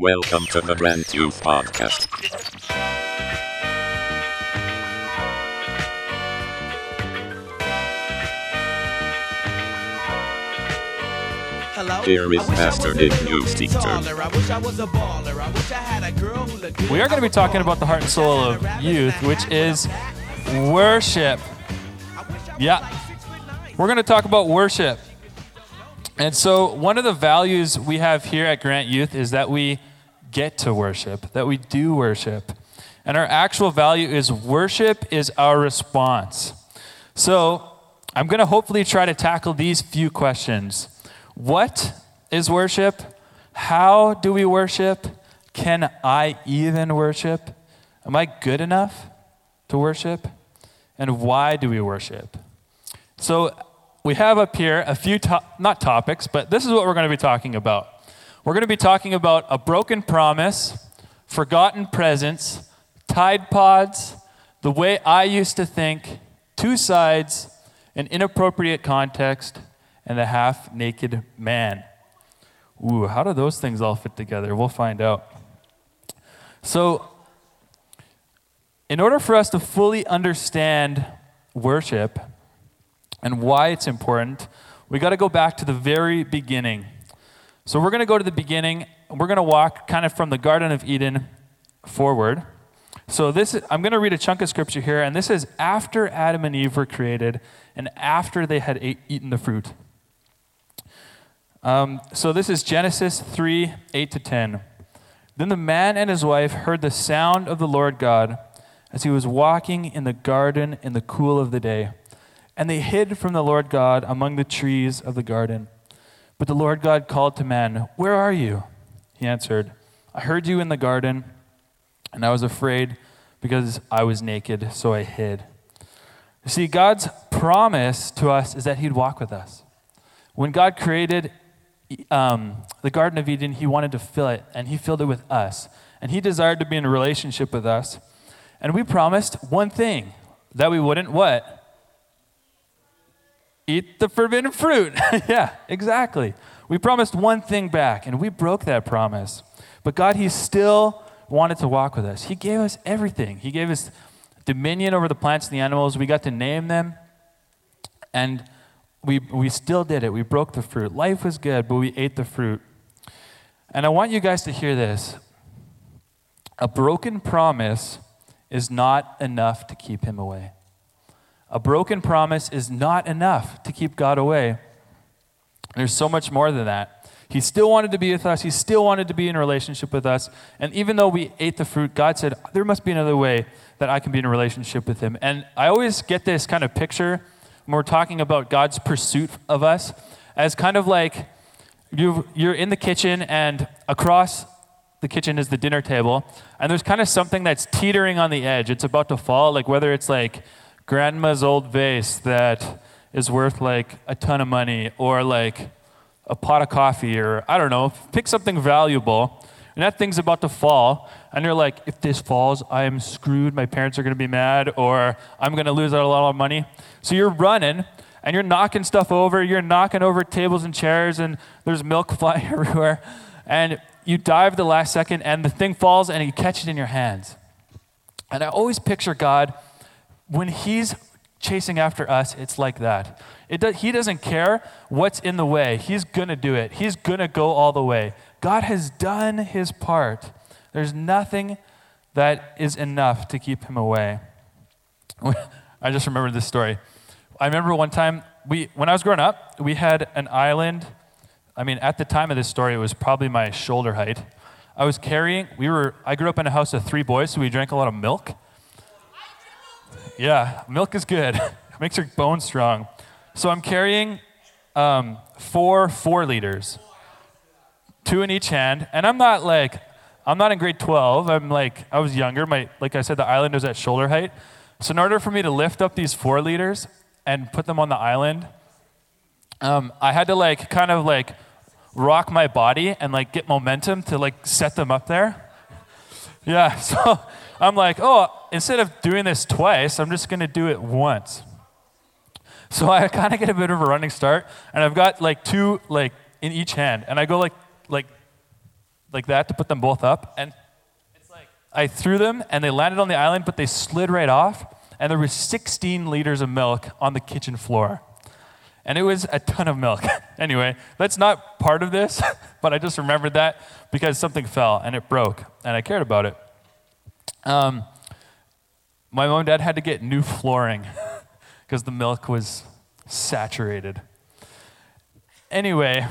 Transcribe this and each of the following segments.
Welcome to the Grant Youth Podcast. Hello? Here is I wish I Pastor Nic little Teacher. taller. I wish I was a baller. I wish I had a girl who looked good. We are going to be talking about the heart and soul of youth, which is worship. Yeah. We're going to talk about worship. And so, one of the values we have here at Grant Youth is that we get to worship, that we do worship. And our actual value is worship is our response. So, I'm going to hopefully try to tackle these few questions. What is worship? How do we worship? Can I even worship? Am I good enough to worship? And why do we worship? So, we have up here a few, to- not topics, but this is what we're going to be talking about. We're going to be talking about a broken promise, forgotten presents, Tide Pods, the way I used to think, two sides, an inappropriate context, and the half naked man. Ooh, how do those things all fit together? We'll find out. So, in order for us to fully understand worship and why it's important, we got to go back to the very beginning. So, we're going to go to the beginning. We're going to walk kind of from the Garden of Eden forward. So, this is, I'm going to read a chunk of scripture here, and this is after Adam and Eve were created and after they had ate, eaten the fruit. Um, so this is Genesis 3 8 to 10. Then the man and his wife heard the sound of the Lord God as he was walking in the garden in the cool of the day. And they hid from the Lord God among the trees of the garden. But the Lord God called to man, Where are you? He answered, I heard you in the garden, and I was afraid because I was naked, so I hid. You see, God's promise to us is that He'd walk with us. When God created um, the Garden of Eden, He wanted to fill it, and He filled it with us. And He desired to be in a relationship with us. And we promised one thing that we wouldn't what? Eat the forbidden fruit. yeah, exactly. We promised one thing back, and we broke that promise. But God, He still wanted to walk with us. He gave us everything. He gave us dominion over the plants and the animals. We got to name them. And we, we still did it. We broke the fruit. Life was good, but we ate the fruit. And I want you guys to hear this. A broken promise is not enough to keep him away. A broken promise is not enough to keep God away. There's so much more than that. He still wanted to be with us. He still wanted to be in a relationship with us. And even though we ate the fruit, God said, there must be another way that I can be in a relationship with Him. And I always get this kind of picture when we're talking about God's pursuit of us as kind of like you you're in the kitchen and across the kitchen is the dinner table and there's kind of something that's teetering on the edge it's about to fall like whether it's like grandma's old vase that is worth like a ton of money or like a pot of coffee or i don't know pick something valuable. And that thing's about to fall. And you're like if this falls i am screwed. My parents are going to be mad or i'm going to lose out a lot of money. So you're running and you're knocking stuff over. You're knocking over tables and chairs and there's milk flying everywhere. And you dive the last second and the thing falls and you catch it in your hands. And i always picture god when he's chasing after us it's like that. It he doesn't care what's in the way. He's going to do it. He's going to go all the way. God has done his part. There's nothing that is enough to keep him away. I just remembered this story. I remember one time we when i was growing up we had an island. I mean at the time of this story it was probably my shoulder height. I was carrying we were i grew up in a house of three boys so we drank a lot of milk yeah, milk is good. Makes your bones strong. So I'm carrying um, four four liters, two in each hand, and I'm not like I'm not in grade 12. I'm like I was younger. My like I said, the island was at shoulder height. So in order for me to lift up these four liters and put them on the island, um, I had to like kind of like rock my body and like get momentum to like set them up there. Yeah, so I'm like, oh, instead of doing this twice, I'm just going to do it once. So I kind of get a bit of a running start, and I've got like two like in each hand, and I go like like like that to put them both up. And it's like I threw them and they landed on the island, but they slid right off. And there was 16 liters of milk on the kitchen floor. And it was a ton of milk. anyway, that's not part of this, but I just remembered that because something fell and it broke, and I cared about it. Um, my mom and dad had to get new flooring because the milk was saturated. Anyway,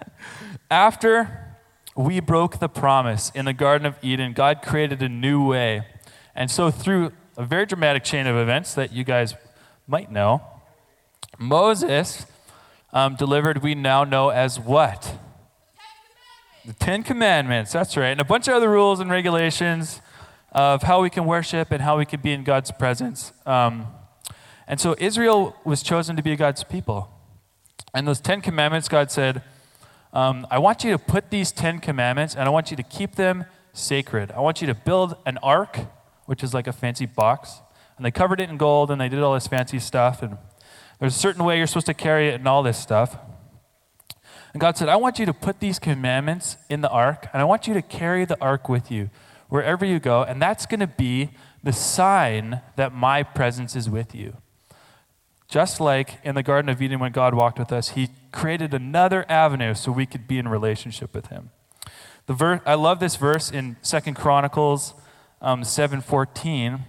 after we broke the promise in the Garden of Eden, God created a new way. And so, through a very dramatic chain of events that you guys might know, Moses um, delivered, we now know as what? The Ten Commandments, that's right. And a bunch of other rules and regulations of how we can worship and how we can be in God's presence. Um, and so Israel was chosen to be God's people. And those Ten Commandments, God said, um, I want you to put these Ten Commandments and I want you to keep them sacred. I want you to build an ark, which is like a fancy box. And they covered it in gold and they did all this fancy stuff. And there's a certain way you're supposed to carry it and all this stuff. And God said, I want you to put these commandments in the ark and I want you to carry the ark with you wherever you go. And that's going to be the sign that my presence is with you. Just like in the Garden of Eden when God walked with us, He created another avenue so we could be in relationship with Him. The ver- I love this verse in Second Chronicles um, 7.14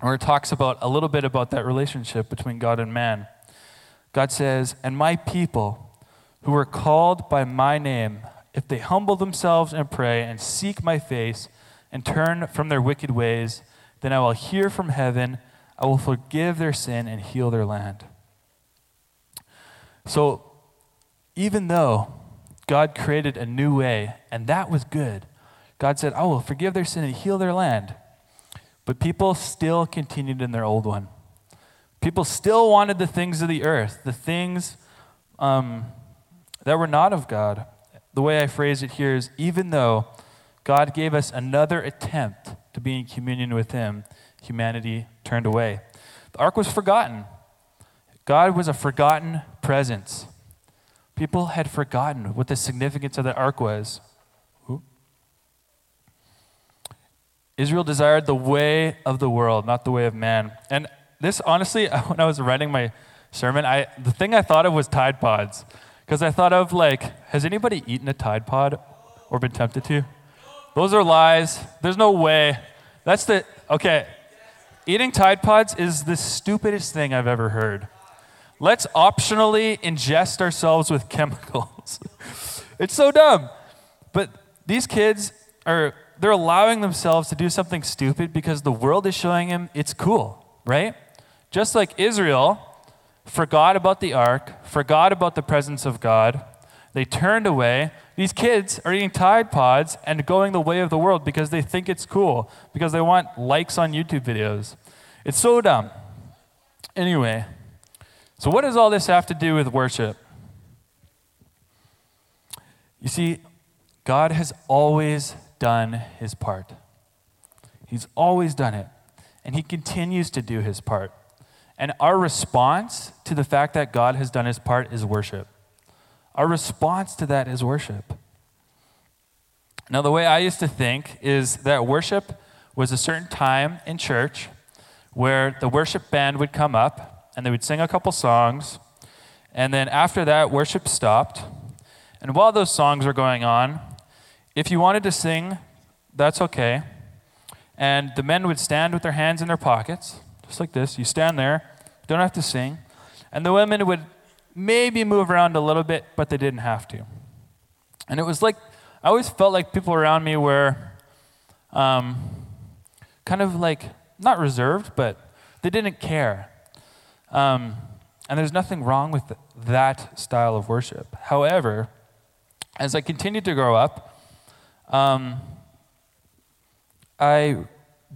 where it talks about a little bit about that relationship between God and man. God says, And my people who are called by my name, if they humble themselves and pray and seek my face and turn from their wicked ways, then I will hear from heaven I will forgive their sin and heal their land. So, even though God created a new way, and that was good, God said, I will forgive their sin and heal their land. But people still continued in their old one. People still wanted the things of the earth, the things um, that were not of God. The way I phrase it here is even though God gave us another attempt to be in communion with Him, humanity turned away. The ark was forgotten. God was a forgotten presence. People had forgotten what the significance of the ark was. Israel desired the way of the world, not the way of man. And this, honestly, when I was writing my sermon, I, the thing I thought of was Tide Pods. Because I thought of, like, has anybody eaten a Tide Pod or been tempted to? Those are lies. There's no way. That's the, okay, Eating Tide Pods is the stupidest thing I've ever heard. Let's optionally ingest ourselves with chemicals. it's so dumb. But these kids are they're allowing themselves to do something stupid because the world is showing them it's cool, right? Just like Israel forgot about the ark, forgot about the presence of God, they turned away. These kids are eating Tide Pods and going the way of the world because they think it's cool, because they want likes on YouTube videos. It's so dumb. Anyway, so what does all this have to do with worship? You see, God has always done his part. He's always done it. And he continues to do his part. And our response to the fact that God has done his part is worship. Our response to that is worship. Now, the way I used to think is that worship was a certain time in church where the worship band would come up and they would sing a couple songs. And then after that, worship stopped. And while those songs were going on, if you wanted to sing, that's okay. And the men would stand with their hands in their pockets, just like this. You stand there, don't have to sing. And the women would maybe move around a little bit, but they didn't have to. And it was like, I always felt like people around me were um, kind of like, not reserved, but they didn't care. Um, and there's nothing wrong with that style of worship. However, as I continued to grow up, um, I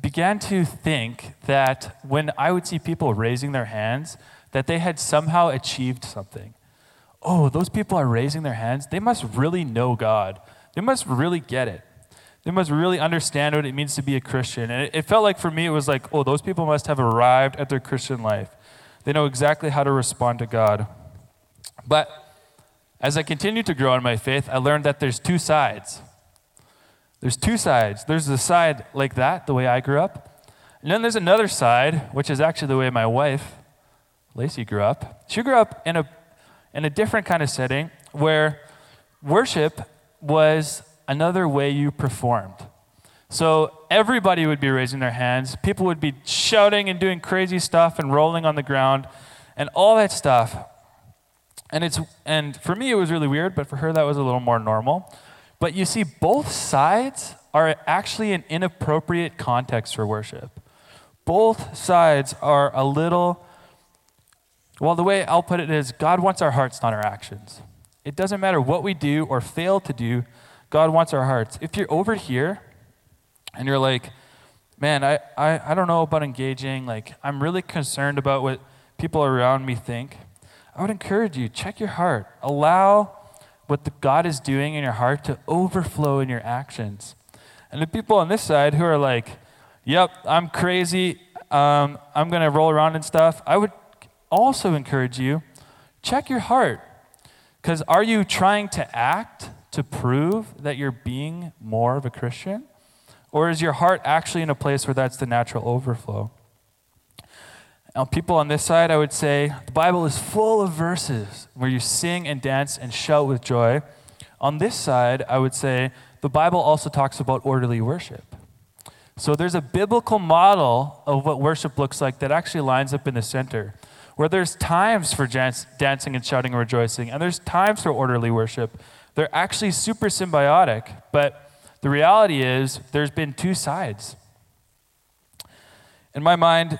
began to think that when I would see people raising their hands, that they had somehow achieved something. Oh, those people are raising their hands. They must really know God. They must really get it. They must really understand what it means to be a Christian. And it, it felt like for me, it was like, oh, those people must have arrived at their Christian life. They know exactly how to respond to God. But as I continued to grow in my faith, I learned that there's two sides. There's two sides. There's the side like that, the way I grew up. And then there's another side, which is actually the way my wife, Lacey, grew up. She grew up in a, in a different kind of setting where worship was another way you performed. So everybody would be raising their hands. People would be shouting and doing crazy stuff and rolling on the ground and all that stuff. And it's and for me it was really weird, but for her that was a little more normal. But you see both sides are actually an inappropriate context for worship. Both sides are a little well, the way I'll put it is God wants our hearts, not our actions. It doesn't matter what we do or fail to do, God wants our hearts. If you're over here and you're like, man, I, I, I don't know about engaging, like, I'm really concerned about what people around me think, I would encourage you, check your heart. Allow what the God is doing in your heart to overflow in your actions. And the people on this side who are like, yep, I'm crazy, um, I'm going to roll around and stuff, I would also encourage you, check your heart. Because are you trying to act to prove that you're being more of a Christian? Or is your heart actually in a place where that's the natural overflow? Now, people on this side, I would say the Bible is full of verses where you sing and dance and shout with joy. On this side, I would say the Bible also talks about orderly worship. So there's a biblical model of what worship looks like that actually lines up in the center where there's times for dancing and shouting and rejoicing, and there's times for orderly worship. They're actually super symbiotic, but the reality is there's been two sides. In my mind,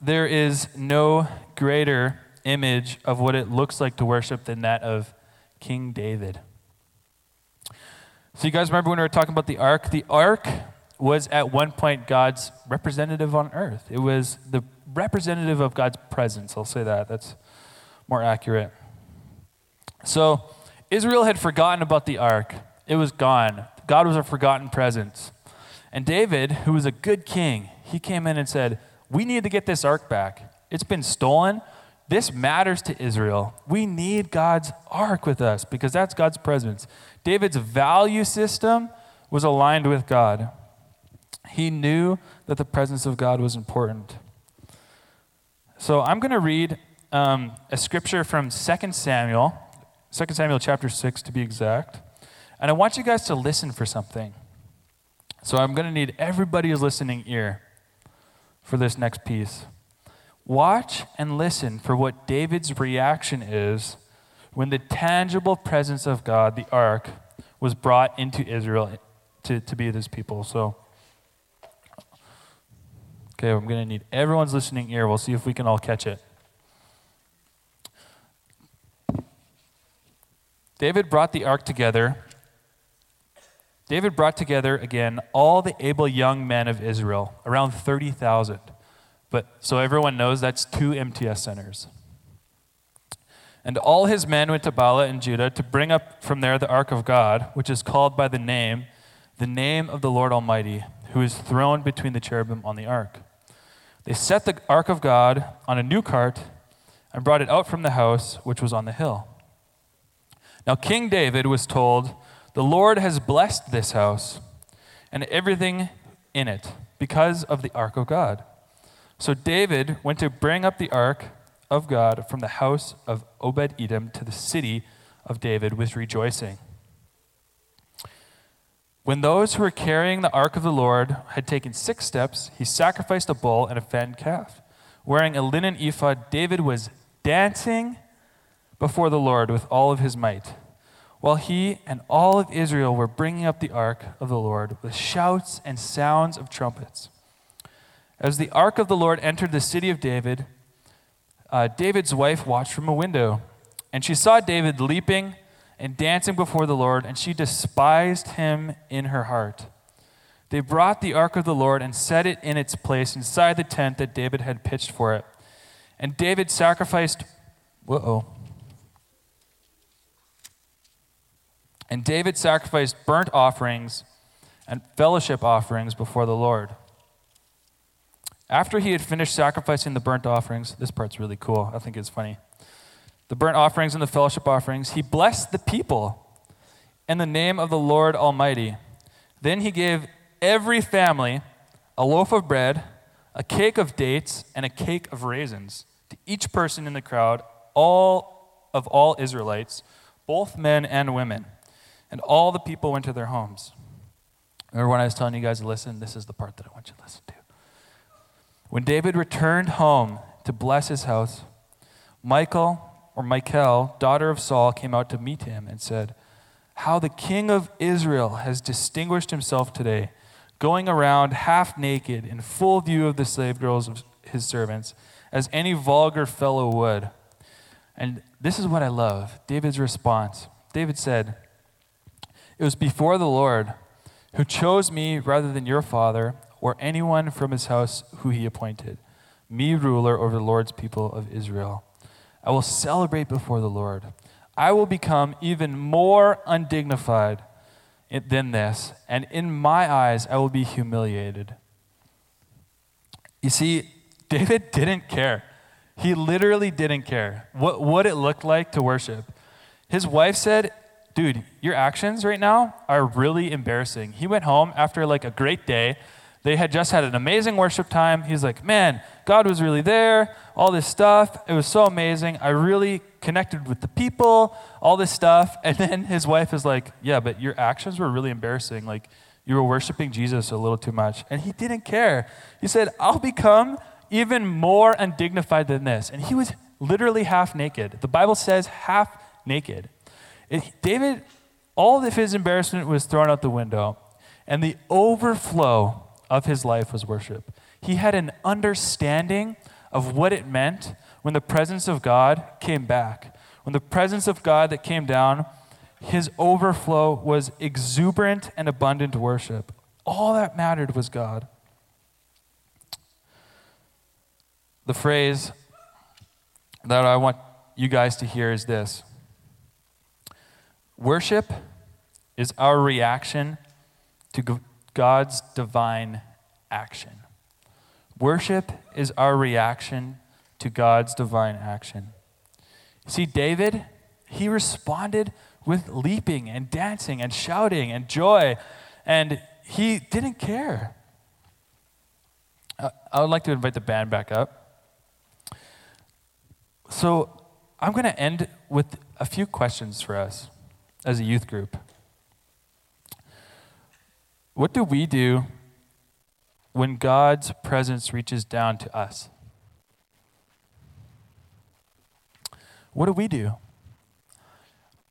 there is no greater image of what it looks like to worship than that of King David. So, you guys remember when we were talking about the ark? The ark was at one point God's representative on earth. It was the representative of God's presence. I'll say that. That's more accurate. So, Israel had forgotten about the ark, it was gone. God was a forgotten presence. And David, who was a good king, he came in and said, We need to get this ark back. It's been stolen. This matters to Israel. We need God's ark with us because that's God's presence. David's value system was aligned with God. He knew that the presence of God was important. So I'm going to read um, a scripture from 2 Samuel, 2 Samuel chapter 6 to be exact. And I want you guys to listen for something. So I'm going to need everybody's listening ear for this next piece. Watch and listen for what David's reaction is when the tangible presence of God, the ark, was brought into Israel to, to be with his people. So Okay, I'm going to need everyone's listening ear. We'll see if we can all catch it. David brought the ark together. David brought together again all the able young men of Israel, around 30,000. But so everyone knows that's two MTS centers. And all his men went to Baalah in Judah to bring up from there the ark of God, which is called by the name, the name of the Lord Almighty, who is throned between the cherubim on the ark. They set the ark of God on a new cart and brought it out from the house which was on the hill. Now, King David was told, The Lord has blessed this house and everything in it because of the ark of God. So David went to bring up the ark of God from the house of Obed Edom to the city of David with rejoicing. When those who were carrying the ark of the Lord had taken six steps, he sacrificed a bull and a fattened calf. Wearing a linen ephod, David was dancing before the Lord with all of his might, while he and all of Israel were bringing up the ark of the Lord with shouts and sounds of trumpets. As the ark of the Lord entered the city of David, uh, David's wife watched from a window, and she saw David leaping and dancing before the Lord, and she despised him in her heart. They brought the ark of the Lord and set it in its place inside the tent that David had pitched for it. And David sacrificed, whoa. And David sacrificed burnt offerings and fellowship offerings before the Lord. After he had finished sacrificing the burnt offerings, this part's really cool. I think it's funny the burnt offerings and the fellowship offerings, he blessed the people in the name of the Lord Almighty. Then he gave every family a loaf of bread, a cake of dates, and a cake of raisins to each person in the crowd, all of all Israelites, both men and women. And all the people went to their homes. Remember when I was telling you guys to listen? This is the part that I want you to listen to. When David returned home to bless his house, Michael or Michal, daughter of Saul, came out to meet him and said, How the king of Israel has distinguished himself today, going around half naked in full view of the slave girls of his servants, as any vulgar fellow would. And this is what I love David's response. David said, It was before the Lord who chose me rather than your father or anyone from his house who he appointed, me ruler over the Lord's people of Israel. I will celebrate before the Lord. I will become even more undignified than this, and in my eyes I will be humiliated. You see, David didn't care. He literally didn't care what, what it looked like to worship. His wife said, Dude, your actions right now are really embarrassing. He went home after like a great day. They had just had an amazing worship time. He's like, Man, God was really there, all this stuff. It was so amazing. I really connected with the people, all this stuff. And then his wife is like, Yeah, but your actions were really embarrassing. Like, you were worshiping Jesus a little too much. And he didn't care. He said, I'll become even more undignified than this. And he was literally half naked. The Bible says half naked. It, David, all of his embarrassment was thrown out the window, and the overflow of his life was worship. He had an understanding of what it meant when the presence of God came back. When the presence of God that came down, his overflow was exuberant and abundant worship. All that mattered was God. The phrase that I want you guys to hear is this Worship is our reaction to God's divine action. Worship is our reaction to God's divine action. See, David, he responded with leaping and dancing and shouting and joy, and he didn't care. I would like to invite the band back up. So I'm going to end with a few questions for us as a youth group. What do we do when God's presence reaches down to us? What do we do?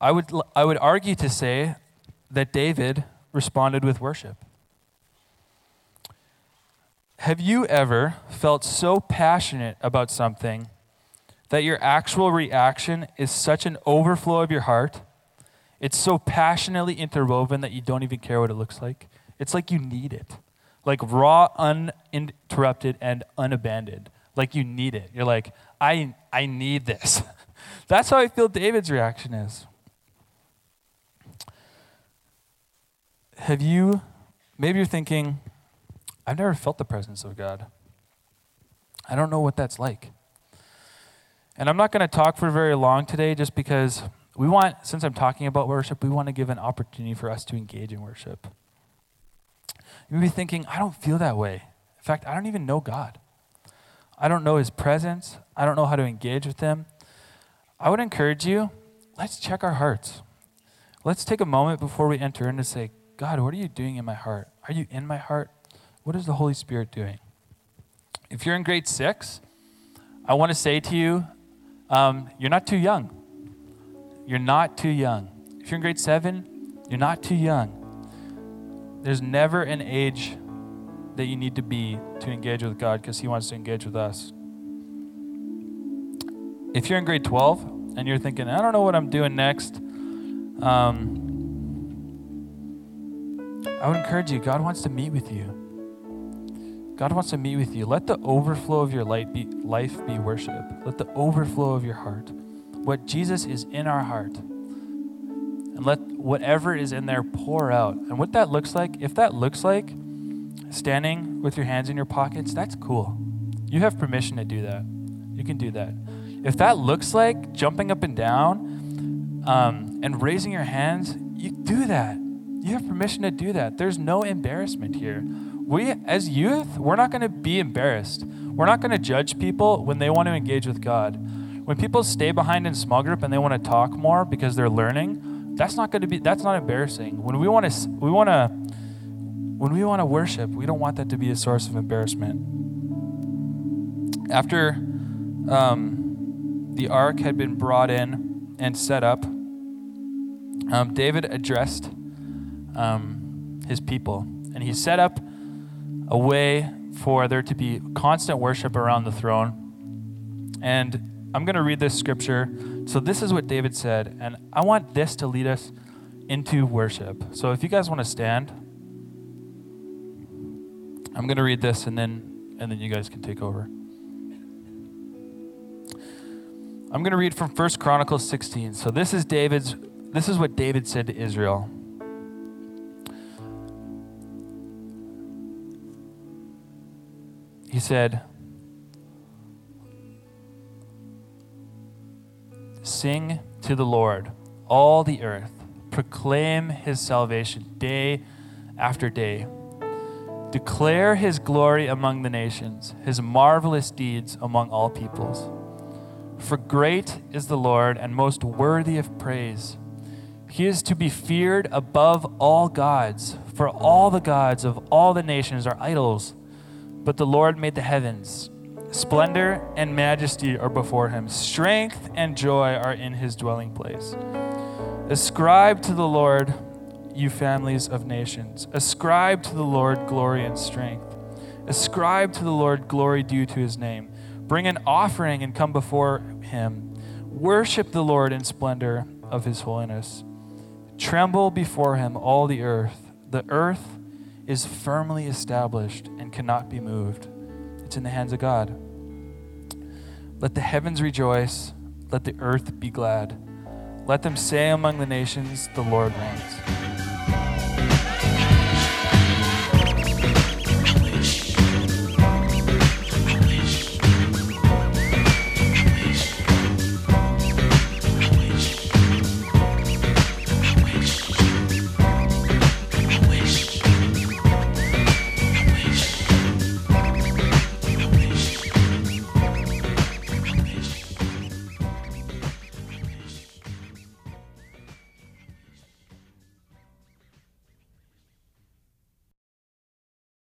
I would, I would argue to say that David responded with worship. Have you ever felt so passionate about something that your actual reaction is such an overflow of your heart? It's so passionately interwoven that you don't even care what it looks like. It's like you need it. Like raw, uninterrupted, and unabandoned. Like you need it. You're like, I, I need this. That's how I feel David's reaction is. Have you, maybe you're thinking, I've never felt the presence of God. I don't know what that's like. And I'm not going to talk for very long today just because we want, since I'm talking about worship, we want to give an opportunity for us to engage in worship. You may be thinking, I don't feel that way. In fact, I don't even know God. I don't know his presence. I don't know how to engage with him. I would encourage you, let's check our hearts. Let's take a moment before we enter in to say, God, what are you doing in my heart? Are you in my heart? What is the Holy Spirit doing? If you're in grade six, I want to say to you, um, you're not too young. You're not too young. If you're in grade seven, you're not too young. There's never an age that you need to be to engage with God because He wants to engage with us. If you're in grade 12 and you're thinking, I don't know what I'm doing next, um, I would encourage you, God wants to meet with you. God wants to meet with you. Let the overflow of your life be, life be worship. Let the overflow of your heart, what Jesus is in our heart, and let whatever is in there pour out. And what that looks like, if that looks like standing with your hands in your pockets, that's cool. You have permission to do that. You can do that. If that looks like jumping up and down um, and raising your hands, you do that. You have permission to do that. There's no embarrassment here. We, as youth, we're not going to be embarrassed. We're not going to judge people when they want to engage with God. When people stay behind in small group and they want to talk more because they're learning, that's not going to be that's not embarrassing. When we want to we want to when we want to worship, we don't want that to be a source of embarrassment. After um, the ark had been brought in and set up, um, David addressed um, his people, and he set up a way for there to be constant worship around the throne. And I'm going to read this scripture. So, this is what David said, and I want this to lead us into worship. So, if you guys want to stand, I'm going to read this, and then and then you guys can take over. I'm going to read from 1 Chronicles 16. So, this is David's. This is what David said to Israel. He said, Sing to the Lord, all the earth. Proclaim his salvation day after day. Declare his glory among the nations, his marvelous deeds among all peoples. For great is the Lord and most worthy of praise. He is to be feared above all gods, for all the gods of all the nations are idols but the Lord made the heavens. Splendor and majesty are before him. Strength and joy are in his dwelling place. Ascribe to the Lord, you families of nations. Ascribe to the Lord glory and strength. Ascribe to the Lord glory due to his name. Bring an offering and come before him. Worship the Lord in splendor of his holiness. Tremble before him, all the earth. The earth is firmly established and cannot be moved. It's in the hands of God. Let the heavens rejoice, let the earth be glad. Let them say among the nations, The Lord reigns.